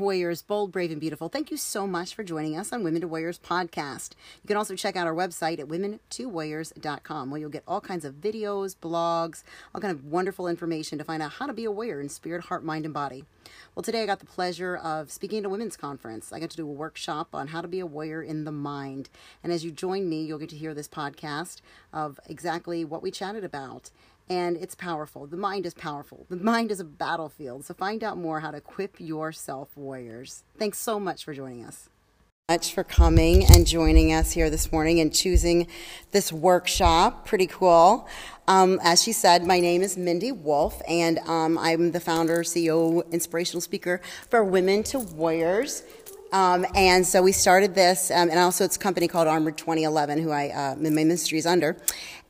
Warriors, bold, brave, and beautiful. Thank you so much for joining us on Women to Warriors podcast. You can also check out our website at women2warriors.com where you'll get all kinds of videos, blogs, all kind of wonderful information to find out how to be a warrior in spirit, heart, mind, and body. Well, today I got the pleasure of speaking at a women's conference. I got to do a workshop on how to be a warrior in the mind. And as you join me, you'll get to hear this podcast of exactly what we chatted about and it's powerful. The mind is powerful. The mind is a battlefield. So find out more how to equip yourself, warriors. Thanks so much for joining us. Much for coming and joining us here this morning and choosing this workshop. Pretty cool. Um, as she said, my name is Mindy Wolf, and um, I'm the founder, CEO, inspirational speaker for Women to Warriors. Um, and so we started this, um, and also it's a company called Armored 2011, who I, uh, my ministry is under.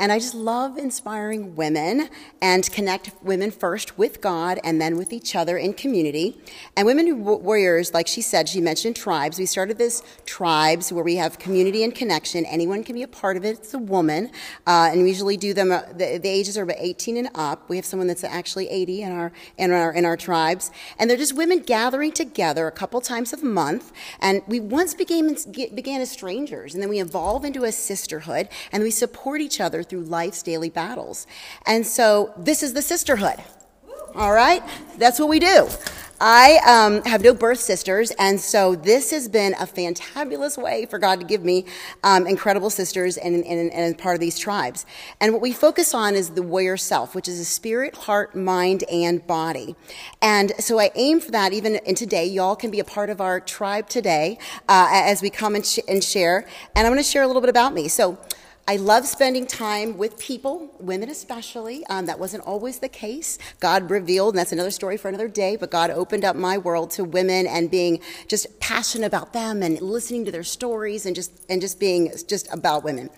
And I just love inspiring women and connect women first with God and then with each other in community. And women warriors, like she said, she mentioned tribes. We started this tribes where we have community and connection. Anyone can be a part of it. It's a woman, uh, and we usually do them. Uh, the, the, ages are about 18 and up. We have someone that's actually 80 in our in our in our tribes, and they're just women gathering together a couple times a month. And we once began began as strangers, and then we evolve into a sisterhood, and we support each other through life's daily battles. And so this is the sisterhood. All right? That's what we do. I um, have no birth sisters, and so this has been a fantabulous way for God to give me um, incredible sisters and, and, and part of these tribes. And what we focus on is the warrior self, which is a spirit, heart, mind, and body. And so I aim for that even in today. Y'all can be a part of our tribe today uh, as we come and, sh- and share. And I'm going to share a little bit about me. So I love spending time with people, women especially. Um, that wasn't always the case. God revealed, and that's another story for another day, but God opened up my world to women and being just passionate about them and listening to their stories and just, and just being just about women.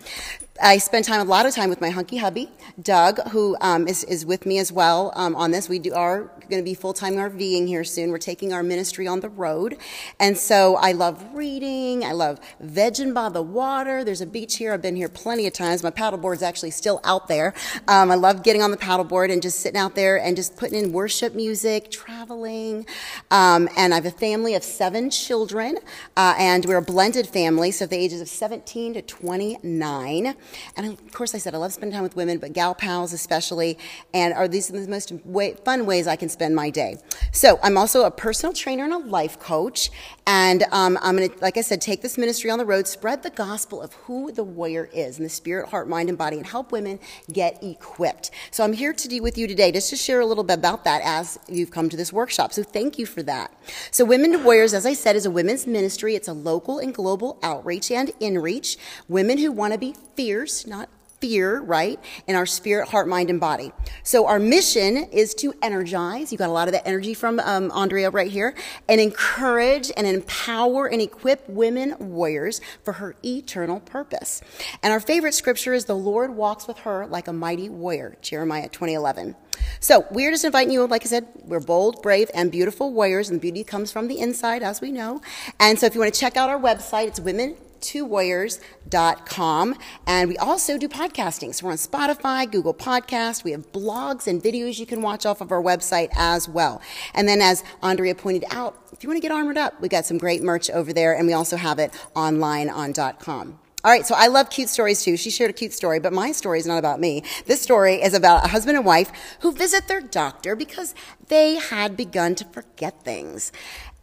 I spend time a lot of time with my hunky hubby, Doug, who um, is is, with me as well um, on this. We do, are going to be full time RVing here soon. We're taking our ministry on the road, and so I love reading. I love vegging by the water. There's a beach here. I've been here plenty of times. My paddleboard's actually still out there. Um, I love getting on the paddleboard and just sitting out there and just putting in worship music, traveling. Um, and I have a family of seven children, uh, and we're a blended family, so the ages of 17 to 29. And of course, I said I love spending time with women, but gal pals especially, and are these the most way, fun ways I can spend my day. So I'm also a personal trainer and a life coach, and um, I'm going to, like I said, take this ministry on the road, spread the gospel of who the warrior is in the spirit, heart, mind, and body, and help women get equipped. So I'm here to be with you today just to share a little bit about that as you've come to this workshop. So thank you for that. So Women to Warriors, as I said, is a women's ministry. It's a local and global outreach and inreach. Women who want to be fierce, not fear, right? In our spirit, heart, mind, and body. So our mission is to energize. You got a lot of that energy from um, Andrea right here, and encourage and empower and equip women warriors for her eternal purpose. And our favorite scripture is the Lord walks with her like a mighty warrior, Jeremiah 2011. So we're just inviting you, like I said, we're bold, brave, and beautiful warriors, and beauty comes from the inside, as we know. And so if you want to check out our website, it's women twowarriors.com. And we also do podcasting. So we're on Spotify, Google Podcast. We have blogs and videos you can watch off of our website as well. And then as Andrea pointed out, if you want to get armored up, we got some great merch over there. And we also have it online on .com. All right, so I love cute stories too. She shared a cute story, but my story is not about me. This story is about a husband and wife who visit their doctor because they had begun to forget things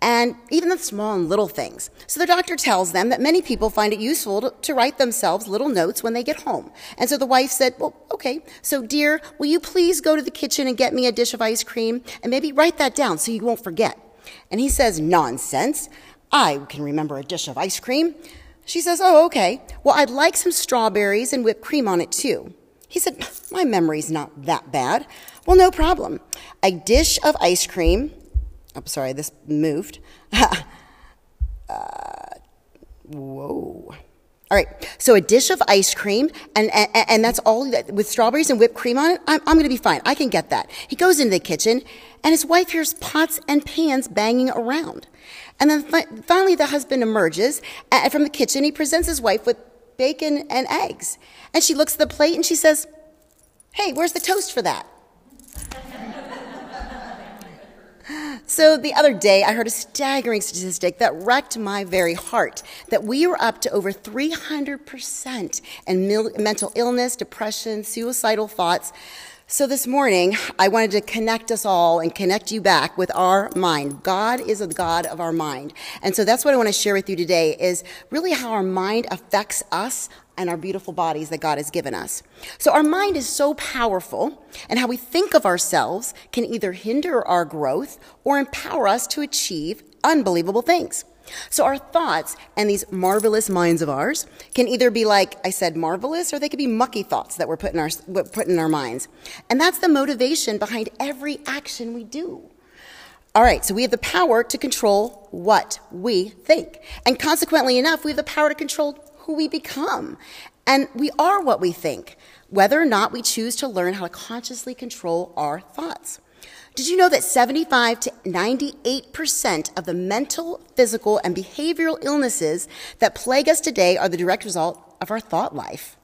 and even the small and little things. So the doctor tells them that many people find it useful to, to, write themselves little notes when they get home. And so the wife said, Well, okay, so dear, will you please go to the kitchen and get me a dish of ice cream and maybe write that down so you won't forget? And he says, Nonsense. I can remember a dish of ice cream. She says, Oh, okay. Well, I'd like some strawberries and whipped cream on it too. He said, My memory's not that bad. Well, no problem. A dish of ice cream I'm sorry, this moved. uh, whoa. All right, so a dish of ice cream, and, and, and that's all with strawberries and whipped cream on it. I'm, I'm going to be fine. I can get that. He goes into the kitchen, and his wife hears pots and pans banging around. And then fi- finally, the husband emerges from the kitchen. He presents his wife with bacon and eggs. And she looks at the plate and she says, Hey, where's the toast for that? So the other day, I heard a staggering statistic that wrecked my very heart that we were up to over 300% in mil- mental illness, depression, suicidal thoughts. So this morning, I wanted to connect us all and connect you back with our mind. God is a God of our mind. And so that's what I want to share with you today is really how our mind affects us and our beautiful bodies that God has given us. So our mind is so powerful, and how we think of ourselves can either hinder our growth or empower us to achieve unbelievable things. So our thoughts and these marvelous minds of ours can either be like I said marvelous or they could be mucky thoughts that we're putting our put in our minds. And that's the motivation behind every action we do. All right, so we have the power to control what we think. And consequently enough, we have the power to control who we become. And we are what we think, whether or not we choose to learn how to consciously control our thoughts. Did you know that 75 to 98% of the mental, physical, and behavioral illnesses that plague us today are the direct result of our thought life?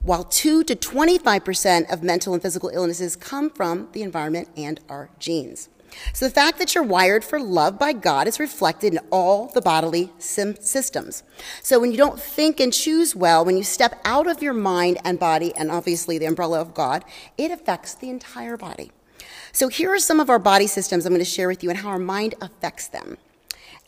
While 2 to 25% of mental and physical illnesses come from the environment and our genes. So the fact that you're wired for love by God is reflected in all the bodily systems. So when you don't think and choose well, when you step out of your mind and body, and obviously the umbrella of God, it affects the entire body. So here are some of our body systems I'm going to share with you and how our mind affects them.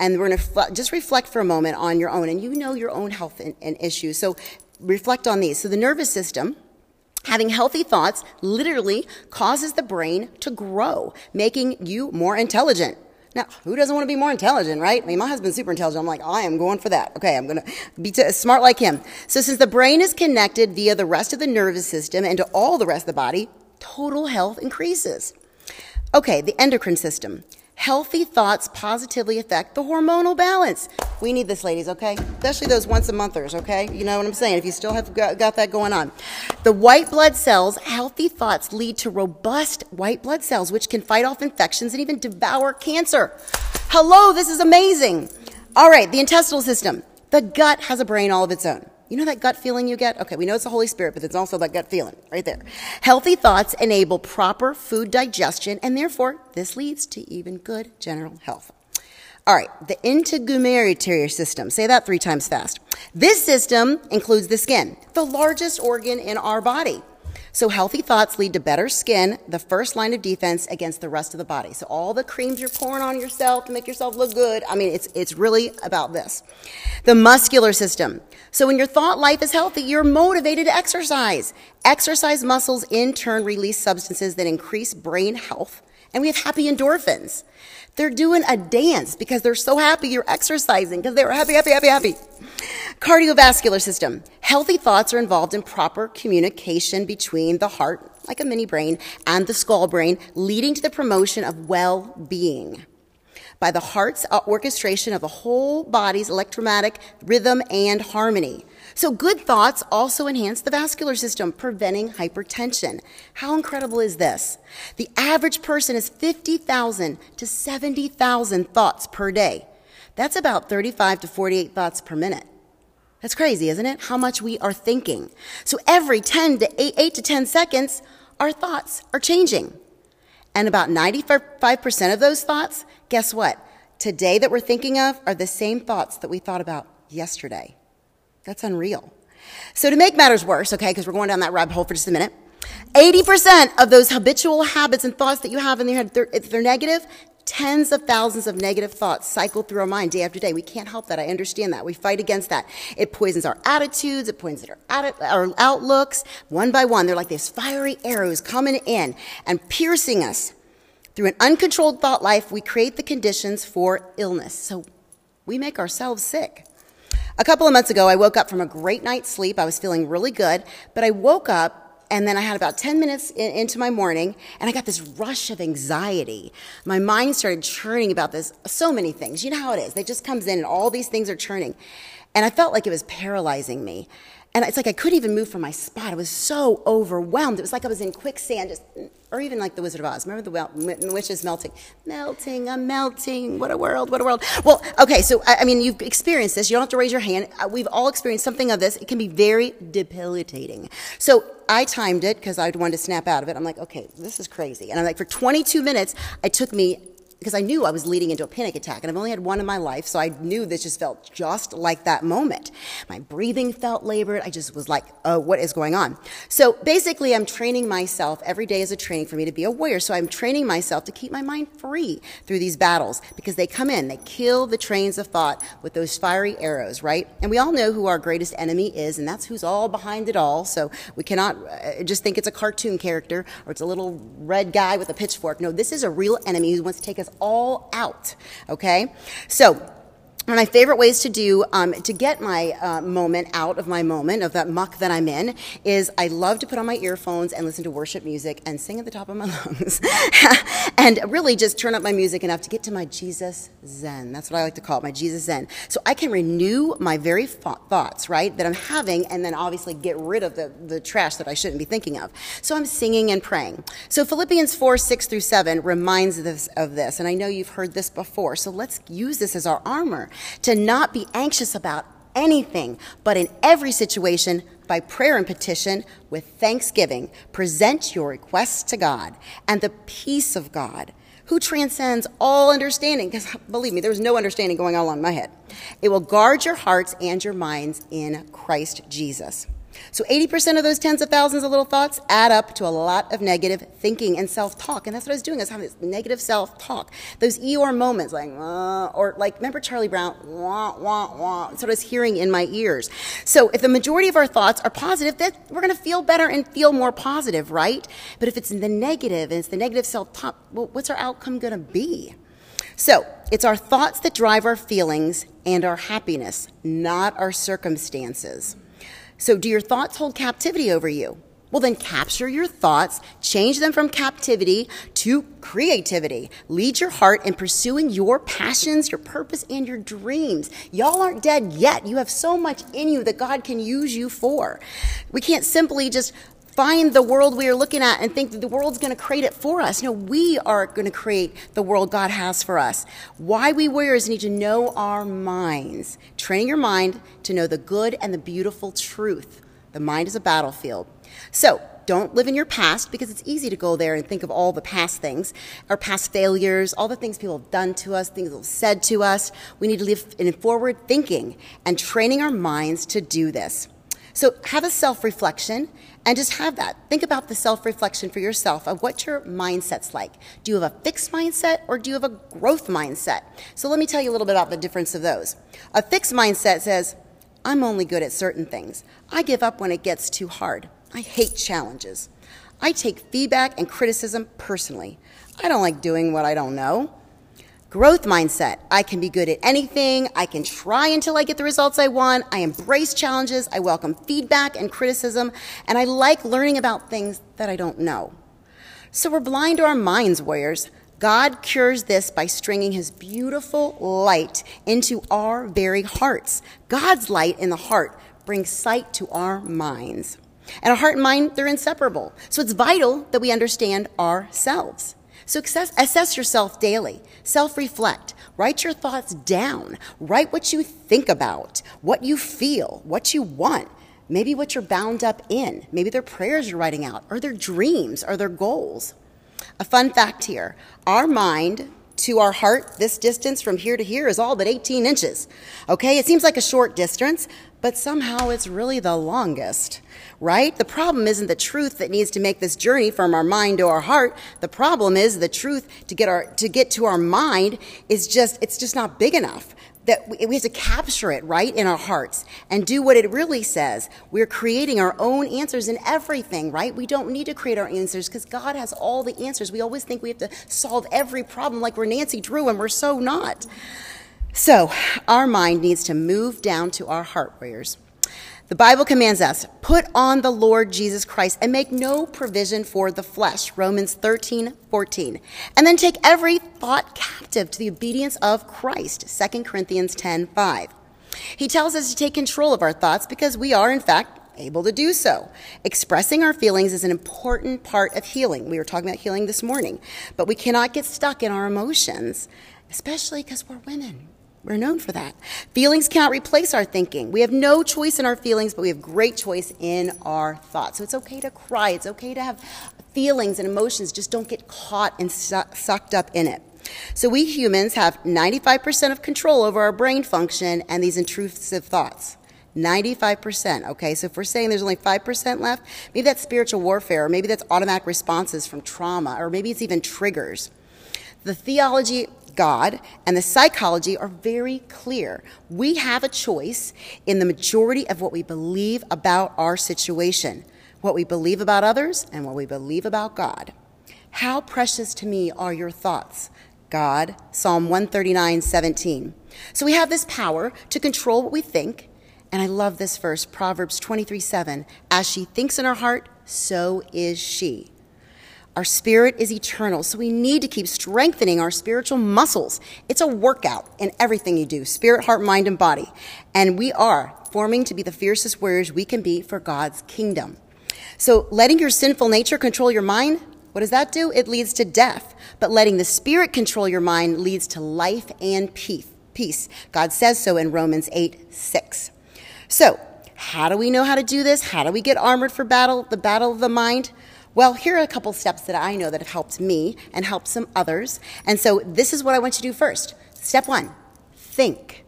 And we're going to just reflect for a moment on your own, and you know your own health and, and issues. So reflect on these. So the nervous system, Having healthy thoughts literally causes the brain to grow, making you more intelligent. Now, who doesn't want to be more intelligent, right? I mean, my husband's super intelligent. I'm like, I am going for that. Okay, I'm going to be t- smart like him. So, since the brain is connected via the rest of the nervous system and to all the rest of the body, total health increases. Okay, the endocrine system. Healthy thoughts positively affect the hormonal balance. We need this, ladies, okay? Especially those once a monthers, okay? You know what I'm saying? If you still have got, that going on. The white blood cells, healthy thoughts lead to robust white blood cells, which can fight off infections and even devour cancer. Hello, this is amazing. All right, the intestinal system. The gut has a brain all of its own. You know that gut feeling you get? Okay, we know it's the Holy Spirit, but it's also that gut feeling right there. Healthy thoughts enable proper food digestion, and therefore, this leads to even good general health. All right, the integumentary system. Say that three times fast. This system includes the skin, the largest organ in our body. So healthy thoughts lead to better skin, the first line of defense against the rest of the body. So all the creams you're pouring on yourself to make yourself look good, I mean, it's, it's really about this. The muscular system. So when your thought life is healthy, you're motivated to exercise. Exercise muscles in turn release substances that increase brain health. And we have happy endorphins. They're doing a dance because they're so happy you're exercising because they're happy, happy, happy, happy. Cardiovascular system. Healthy thoughts are involved in proper communication between the heart, like a mini brain, and the skull brain, leading to the promotion of well being. By the heart's orchestration of the whole body's electromagnetic rhythm and harmony. So, good thoughts also enhance the vascular system, preventing hypertension. How incredible is this? The average person has 50,000 to 70,000 thoughts per day. That's about 35 to 48 thoughts per minute. That's crazy, isn't it? How much we are thinking. So every 10 to 8, 8 to 10 seconds, our thoughts are changing. And about 95% of those thoughts, guess what? Today that we're thinking of are the same thoughts that we thought about yesterday. That's unreal. So to make matters worse, okay, because we're going down that rabbit hole for just a minute, 80% of those habitual habits and thoughts that you have in your head, if they're negative, Tens of thousands of negative thoughts cycle through our mind day after day. We can't help that. I understand that. We fight against that. It poisons our attitudes. It poisons our, our outlooks. One by one, they're like these fiery arrows coming in and piercing us. Through an uncontrolled thought life, we create the conditions for illness. So we make ourselves sick. A couple of months ago, I woke up from a great night's sleep. I was feeling really good, but I woke up and then I had about 10 minutes in, into my morning, and I got this rush of anxiety. My mind started churning about this, so many things. You know how it is. It just comes in, and all these things are churning. And I felt like it was paralyzing me. And it's like I couldn't even move from my spot. I was so overwhelmed. It was like I was in quicksand, just, or even like the Wizard of Oz. Remember the witches melting? Melting, I'm melting. What a world, what a world. Well, okay, so I, I mean, you've experienced this. You don't have to raise your hand. Uh, we've all experienced something of this. It can be very debilitating. So I timed it because I wanted to snap out of it. I'm like, okay, this is crazy. And I'm like, for 22 minutes, it took me because I knew I was leading into a panic attack, and I've only had one in my life, so I knew this just felt just like that moment. My breathing felt labored. I just was like, oh, what is going on? So basically, I'm training myself every day as a training for me to be a warrior. So I'm training myself to keep my mind free through these battles because they come in, they kill the trains of thought with those fiery arrows, right? And we all know who our greatest enemy is, and that's who's all behind it all. So we cannot uh, just think it's a cartoon character or it's a little red guy with a pitchfork. No, this is a real enemy who wants to take us all out. Okay? So, one of my favorite ways to do um, to get my uh, moment out of my moment of that muck that I'm in is I love to put on my earphones and listen to worship music and sing at the top of my lungs, and really just turn up my music enough to get to my Jesus Zen. That's what I like to call it, my Jesus Zen. So I can renew my very thoughts, right, that I'm having, and then obviously get rid of the, the trash that I shouldn't be thinking of. So I'm singing and praying. So Philippians 4, 6 through 7 reminds us of this, and I know you've heard this before. So let's use this as our armor to not be anxious about anything, but in every situation, by prayer and petition, with thanksgiving, present your requests to God, and the peace of God, who transcends all understanding, because believe me, there was no understanding going on in my head. It will guard your hearts and your minds in Christ Jesus. So 80% of those tens of thousands of little thoughts add up to a lot of negative thinking and self-talk. And that's what I was doing. I was having this negative self-talk. Those Eeyore moments, like, uh, or like, remember Charlie Brown? Wah, wah, wah. That's what I was hearing in my ears. So if the majority of our thoughts are positive, that we're going to feel better and feel more positive, right? But if it's in the negative and it's the negative self-talk, well, what's our outcome going to be? So, it's our thoughts that drive our feelings and our happiness, not our circumstances. So, do your thoughts hold captivity over you? Well, then capture your thoughts, change them from captivity to creativity. Lead your heart in pursuing your passions, your purpose, and your dreams. Y'all aren't dead yet. You have so much in you that God can use you for. We can't simply just find the world we are looking at and think that the world's going to create it for us. No, we are going to create the world God has for us. Why we warriors need to know our minds. Train your mind to know the good and the beautiful truth. The mind is a battlefield. So, don't live in your past because it's easy to go there and think of all the past things, our past failures, all the things people have done to us, things they've said to us. We need to live in forward thinking and training our minds to do this. So have a self reflection and just have that. Think about the self reflection for yourself of what your mindset's like. Do you have a fixed mindset or do you have a growth mindset? So let me tell you a little bit about the difference of those. A fixed mindset says, I'm only good at certain things. I give up when it gets too hard. I hate challenges. I take feedback and criticism personally. I don't like doing what I don't know. Growth mindset. I can be good at anything. I can try until I get the results I want. I embrace challenges. I welcome feedback and criticism. And I like learning about things that I don't know. So we're blind to our minds, warriors. God cures this by stringing his beautiful light into our very hearts. God's light in the heart brings sight to our minds. And our heart and mind, they're inseparable. So it's vital that we understand ourselves. So assess, yourself daily. Self reflect. Write your thoughts down. Write what you think about, what you feel, what you want. Maybe what you're bound up in. Maybe they're prayers you're writing out, or their dreams, or their goals. A fun fact here our mind to our heart, this distance from here to here is all but 18 inches. Okay, it seems like a short distance, but somehow it's really the longest, right? The problem isn't the truth that needs to make this journey from our mind to our heart. The problem is the truth to get our to get to our mind is just it's just not big enough. That we, we have to capture it right in our hearts and do what it really says. We're creating our own answers in everything, right? We don't need to create our answers because God has all the answers. We always think we have to solve every problem like we're Nancy Drew, and we're so not. So, our mind needs to move down to our heart warriors. The Bible commands us, put on the Lord Jesus Christ and make no provision for the flesh. Romans 13, 14. And then take every thought captive to the obedience of Christ. 2 Corinthians 10, 5. He tells us to take control of our thoughts because we are, in fact, able to do so. Expressing our feelings is an important part of healing. We were talking about healing this morning, but we cannot get stuck in our emotions, especially because we're women. We're known for that. Feelings cannot replace our thinking. We have no choice in our feelings, but we have great choice in our thoughts. So it's okay to cry. It's okay to have feelings and emotions. Just don't get caught and su- sucked up in it. So we humans have 95% of control over our brain function and these intrusive thoughts. 95%. Okay, so if we're saying there's only 5% left, maybe that's spiritual warfare, or maybe that's automatic responses from trauma, or maybe it's even triggers. The theology, God, and the psychology are very clear. We have a choice in the majority of what we believe about our situation, what we believe about others, and what we believe about God. How precious to me are your thoughts, God. Psalm 139, 17. So we have this power to control what we think. And I love this verse, Proverbs 23, 7. As she thinks in her heart, so is she. Our spirit is eternal, so we need to keep strengthening our spiritual muscles. It's a workout in everything you do spirit, heart, mind, and body. And we are forming to be the fiercest warriors we can be for God's kingdom. So, letting your sinful nature control your mind, what does that do? It leads to death. But letting the spirit control your mind leads to life and peace. God says so in Romans 8 6. So, how do we know how to do this? How do we get armored for battle, the battle of the mind? Well, here are a couple steps that I know that have helped me and helped some others. And so this is what I want you to do first. Step one think.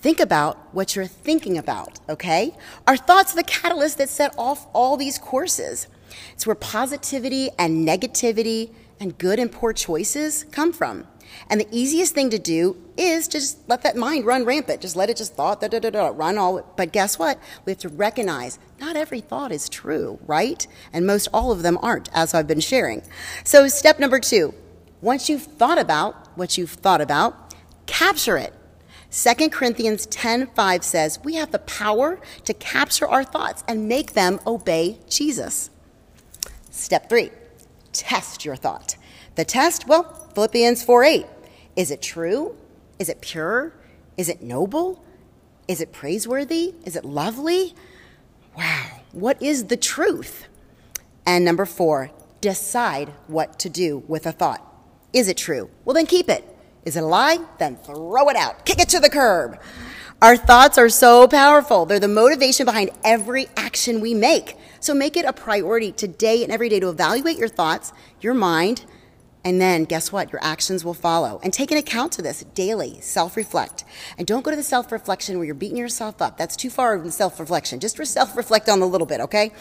Think about what you're thinking about, okay? Our thoughts are the catalyst that set off all these courses. It's where positivity and negativity and good and poor choices come from. And the easiest thing to do is to just let that mind run rampant. Just let it just thought, da, da, da, da, run all. But guess what? We have to recognize not every thought is true, right? And most all of them aren't, as I've been sharing. So, step number two once you've thought about what you've thought about, capture it. 2 Corinthians 10:5 says, "We have the power to capture our thoughts and make them obey Jesus." Step 3. Test your thought. The test, well, Philippians 4 8. Is it true? Is it pure? Is it noble? Is it praiseworthy? Is it lovely? Wow, what is the truth? And number four, decide what to do with a thought. Is it true? Well, then keep it. Is it a lie? Then throw it out, kick it to the curb. Our thoughts are so powerful. They're the motivation behind every action we make. So make it a priority today and every day to evaluate your thoughts, your mind, and then guess what? Your actions will follow. And take an account to this daily. Self reflect. And don't go to the self reflection where you're beating yourself up. That's too far in self reflection. Just self reflect on a little bit, okay?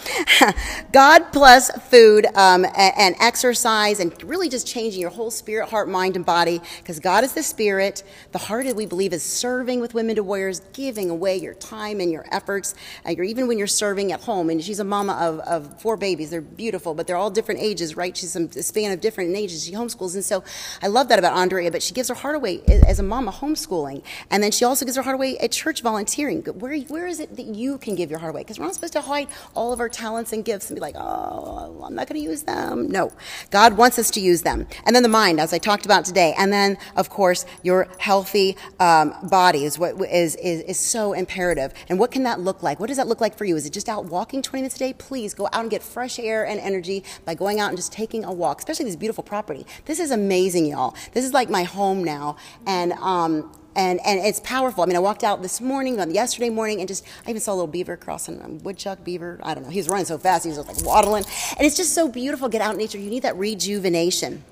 God plus food um, and exercise and really just changing your whole spirit, heart, mind, and body. Because God is the spirit. The heart, we believe, is serving with women to warriors, giving away your time and your efforts. Uh, you're, even when you're serving at home. And she's a mama of, of four babies. They're beautiful, but they're all different ages, right? She's a span of different ages she homeschools. And so I love that about Andrea, but she gives her heart away as a mama homeschooling. And then she also gives her heart away at church volunteering. Where, where is it that you can give your heart away? Because we're not supposed to hide all of our talents and gifts and be like, oh, I'm not going to use them. No. God wants us to use them. And then the mind, as I talked about today. And then, of course, your healthy um, body is what is, is, is so imperative. And what can that look like? What does that look like for you? Is it just out walking 20 minutes a day? Please go out and get fresh air and energy by going out and just taking a walk, especially this beautiful property. This is amazing, y'all. This is like my home now. And, um, and, and it's powerful. I mean, I walked out this morning, yesterday morning, and just, I even saw a little beaver crossing, um, woodchuck beaver, I don't know. He was running so fast, he was like waddling. And it's just so beautiful, get out in nature. You need that rejuvenation.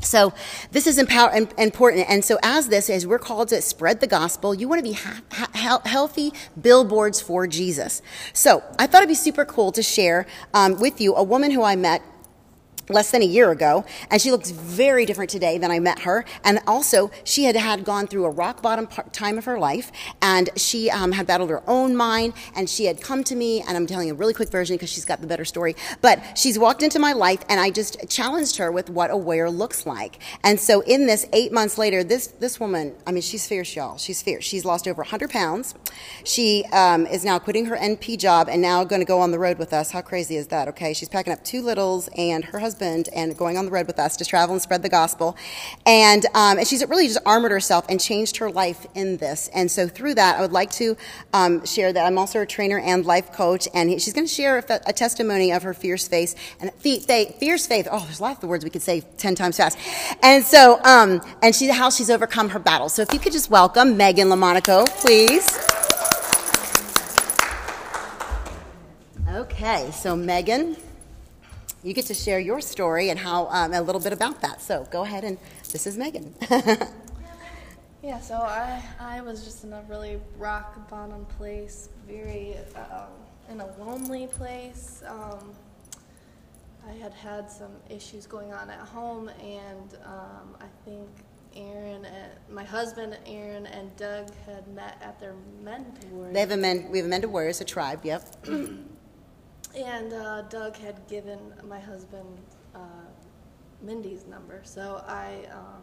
So this is empower, important. And so as this, as we're called to spread the gospel, you want to be ha- ha- healthy billboards for Jesus. So I thought it'd be super cool to share um, with you a woman who I met less than a year ago, and she looks very different today than I met her. And also, she had had gone through a rock bottom time of her life, and she um, had battled her own mind, and she had come to me, and I'm telling a really quick version because she's got the better story. But she's walked into my life, and I just challenged her with what aware looks like. And so, in this, eight months later, this this woman, I mean, she's fierce, y'all. She's fierce. She's lost over 100 pounds. She um, is now quitting her NP job and now going to go on the road with us. How crazy is that? Okay, she's packing up two littles and her husband husband and going on the road with us to travel and spread the gospel. And, um, and she's really just armored herself and changed her life in this. And so through that, I would like to um, share that I'm also a trainer and life coach. And she's going to share a, a, testimony of her fierce faith and fierce faith. Oh, there's a lot of the words we could say 10 times fast. And so, um, and she, how she's overcome her battles. So if you could just welcome Megan LaMonaco, please. Okay, so Megan you get to share your story and how um, a little bit about that. So go ahead and this is Megan. yeah, so I I was just in a really rock bottom place, very um, in a lonely place. Um, I had had some issues going on at home, and um, I think Aaron and my husband Aaron and Doug had met at their mentor. They have a men. We have a men to warriors, a tribe. Yep. and uh, Doug had given my husband uh, Mindy's number, so I um,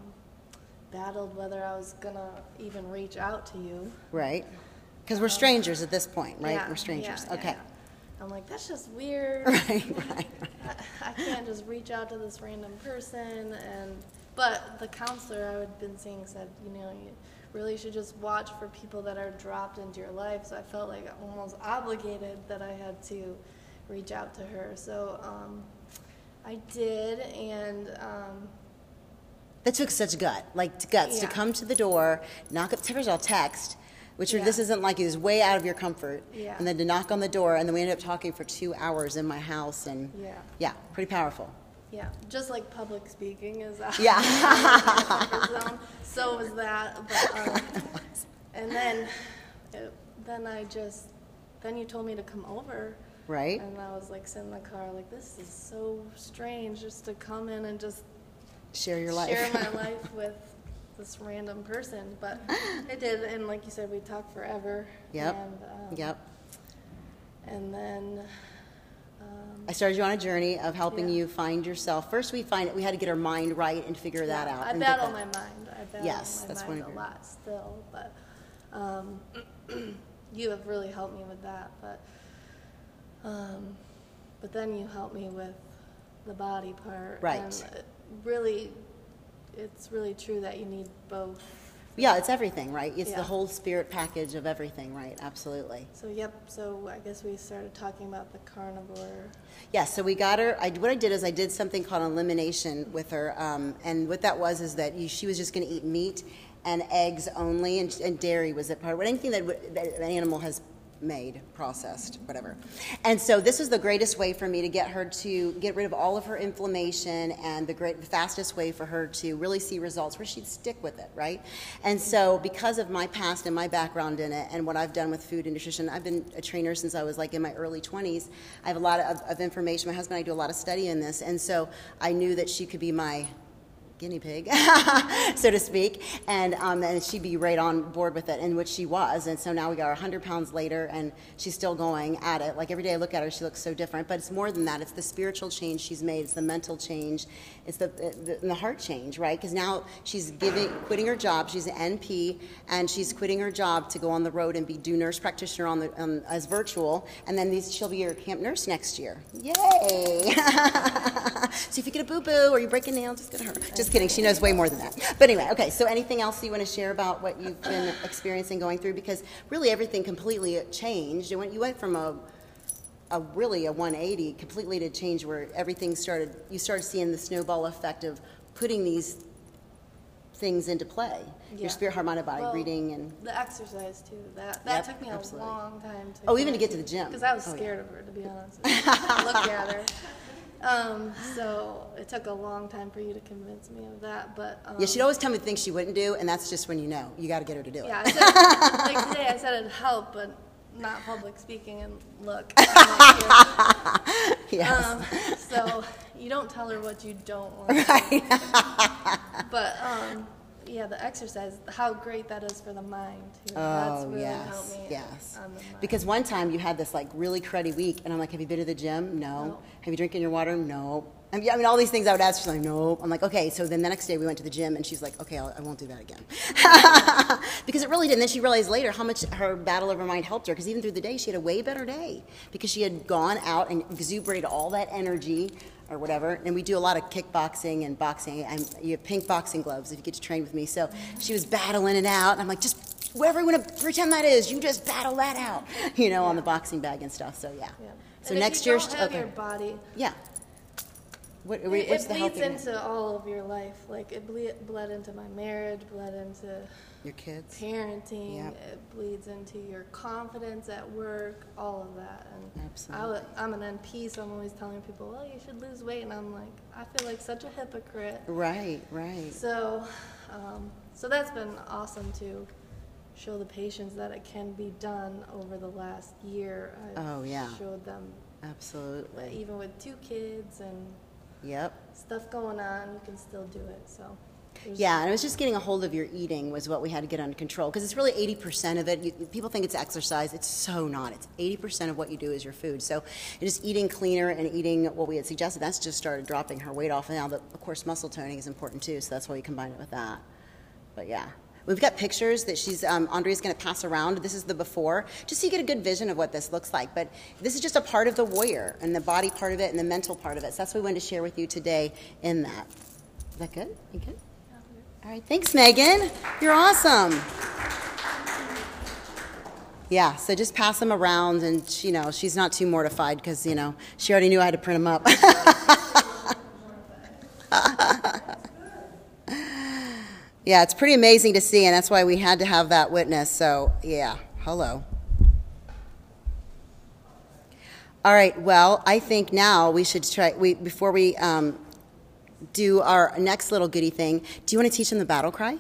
battled whether I was gonna even reach out to you. Right. Because we're strangers at this point, right? Yeah, we're strangers. yeah, okay. yeah. I'm like, that's just weird. Right, right. I, I can't just reach out to this random person. And but the counselor I had been seeing said, you know, you really should just watch for people that are dropped into your life. So I felt like almost obligated that I had to reach out to her. So um, I did, and um, That took such gut, like guts, to come to the door, knock up. First of all, text, which are, Yeah. this isn't like it was way out of your comfort, Yeah. and then to knock on the door, and then we ended up talking for two hours in my house, and yeah, yeah, pretty powerful. yeah, just like public speaking is out Yeah. zone. So was that, but um, and then it, then I just then you told me to come over. Right? And I was like sitting in the car, like this is so strange, just to come in and just Share your life. share my life with this random person. But I did, and like you said, we talked forever. Yep. And, um, Yep. And then, um, I started you on a journey of helping Yeah. you find yourself. First, we find we had to get our mind right and figure that yeah, out. I battle my mind. I battle Yes, my that's mind one of a lot still, but um, you have really helped me with that. But um, but then you helped me with the body part. Right. And it really, it's really true that you need both. Yeah, it's everything, right? It's the whole spirit package of everything, right? Absolutely. So yep. So I guess we started talking about the carnivore. Yes, so we got her. I, what I did is I did something called elimination with her, um, and what that was is that you, she was just going to eat meat and eggs only, and, and dairy was a part. Anything that, that an animal has made, processed, whatever. And so this was the greatest way for me to get her to get rid of all of her inflammation, and the great, the fastest way for her to really see results where she'd stick with it, right? And so because of my past and my background in it, and what I've done with food and nutrition, I've been a trainer since I was like in my early 20s. I have a lot of, of information. My husband and I do a lot of study in this, and so I knew that she could be my guinea pig, so to speak, and um, and she'd be right on board with it, and which she was. And so now we got 100 pounds later, and she's still going at it. Like every day I look at her, she looks so different. But it's more than that. It's the spiritual change she's made. It's the mental change. It's the the, the heart change, right? Because now she's giving quitting her job. She's an NP, and she's quitting her job to go on the road and be do nurse practitioner on the um, as virtual. And then these, she'll be your camp nurse next year. Yay! so if you get a boo boo or you break a nail, just get her. Just kidding. She knows way more than that. But anyway, okay. So anything else you want to share about what you've been experiencing going through? Because really everything completely changed. You went, you went from a a really a 180 completely to change where everything started. You started seeing the snowball effect of putting these things into play. Yeah. Your spirit, heart, mind, and body, Well, reading, and The exercise too. That that Yep, took me a absolutely. long time to. Oh, even to get to the gym. Because I was Oh, yeah. scared of her, to be honest. Look at her. Um, so it took a long time for you to convince me of that, but um, yeah, she'd always tell me things she wouldn't do, and that's just when you know you got to get her to do it. yeah. I said, like today, I said it'd help, but not public speaking. And look, I'm like here. Yes. um, so you don't tell her what you don't want. But um, yeah, the exercise, how great that is for the mind. Oh, That's Oh really yes, helped me yes. on the mind. Because one time you had this like really cruddy week, and I'm like, "Have you been to the gym? No. No. Have you drinking your water? No. I mean, I mean, all these things I would ask. She's like, "No." I'm like, "Okay." So then the next day we went to the gym, and she's like, "Okay, I'll, I won't do that again," because it really did. And then she realized later how much her battle of her mind helped her. Because even through the day, she had a way better day because she had gone out and exuberated all that energy or whatever. And we do a lot of kickboxing and boxing. And you have pink boxing gloves if you get to train with me. So she was battling it out, and I'm like, just whatever you want to pretend that is, you just battle that out, you know, on the boxing bag and stuff. So yeah. Yeah. So And next year, have okay. your body, yeah, What, It, it bleeds into all of your life. Like it ble- bled into my marriage, bled into your kids? parenting. Yep. It bleeds into your confidence at work. All of that. And I Absolutely. w- I'm an NP, so I'm always telling people, "Well, you should lose weight," and I'm like, I feel like such a hypocrite. Right, right. So, um, so that's been awesome to show the patients that it can be done over the last year. I've Oh, yeah. showed them Absolutely. even with two kids and Yep. stuff going on, you can still do it. So, Yeah, and it was just getting a hold of your eating was what we had to get under control because it's really 80% of it. You, people think it's exercise. It's so not. It's 80% of what you do is your food. So just eating cleaner and eating what we had suggested, that's just started dropping her weight off. And now, the, of course, muscle toning is important too, so that's why we combine it with that. But yeah. We've got pictures that she's, um, Andrea's going to pass around. This is the before, just so you get a good vision of what this looks like. But this is just a part of the warrior and the body part of it and the mental part of it. So that's what we wanted to share with you today in that. Is that good? You good? All right, thanks, Megan. You're awesome. Yeah, so just pass them around, and you know she's not too mortified because you know she already knew I had to print them up. yeah, it's pretty amazing to see, and that's why we had to have that witness. So yeah, hello. All right. Well, I think now we should try. We before we um, do our next little goody thing. Do you want to teach them the battle cry?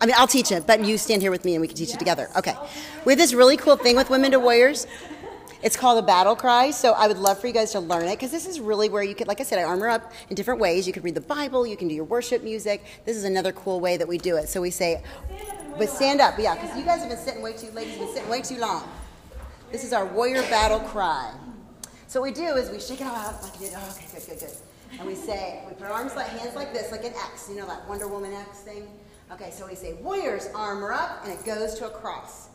I mean, I'll teach it, but you stand here with me and we can teach it together. Okay. We have this really cool thing with Women to Warriors. It's called the battle cry. So I would love for you guys to learn it because this is really where you could, like I said, I armor up in different ways. You could read the Bible, you can do your worship music. This is another cool way that we do it. So we say, but stand up, yeah, because you guys have been sitting way too, ladies, been sitting way too long. This is our warrior battle cry. So what we do is we shake it all out like you did. Oh, okay, good, good, good. And we say, we put arms like hands like this, like an X. You know that Wonder Woman X thing? Okay, so we say, warriors, armor up, and it goes to a cross.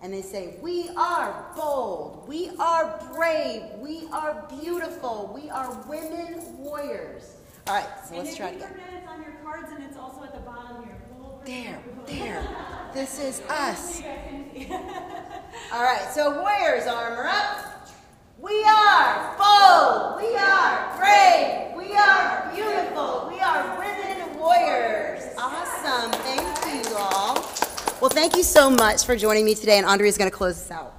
And they say, we are bold, we are brave, we are beautiful, we are women warriors. All right, so And let's try it again. it's on your cards and it's also at the bottom here. There, there. This is us. You guys can see. All right, so warriors, armor up. We are bold. We are brave. We are beautiful. We are women warriors. Awesome. Thank you all. Well, thank you so much for joining me today, and Andrea is going to close us out.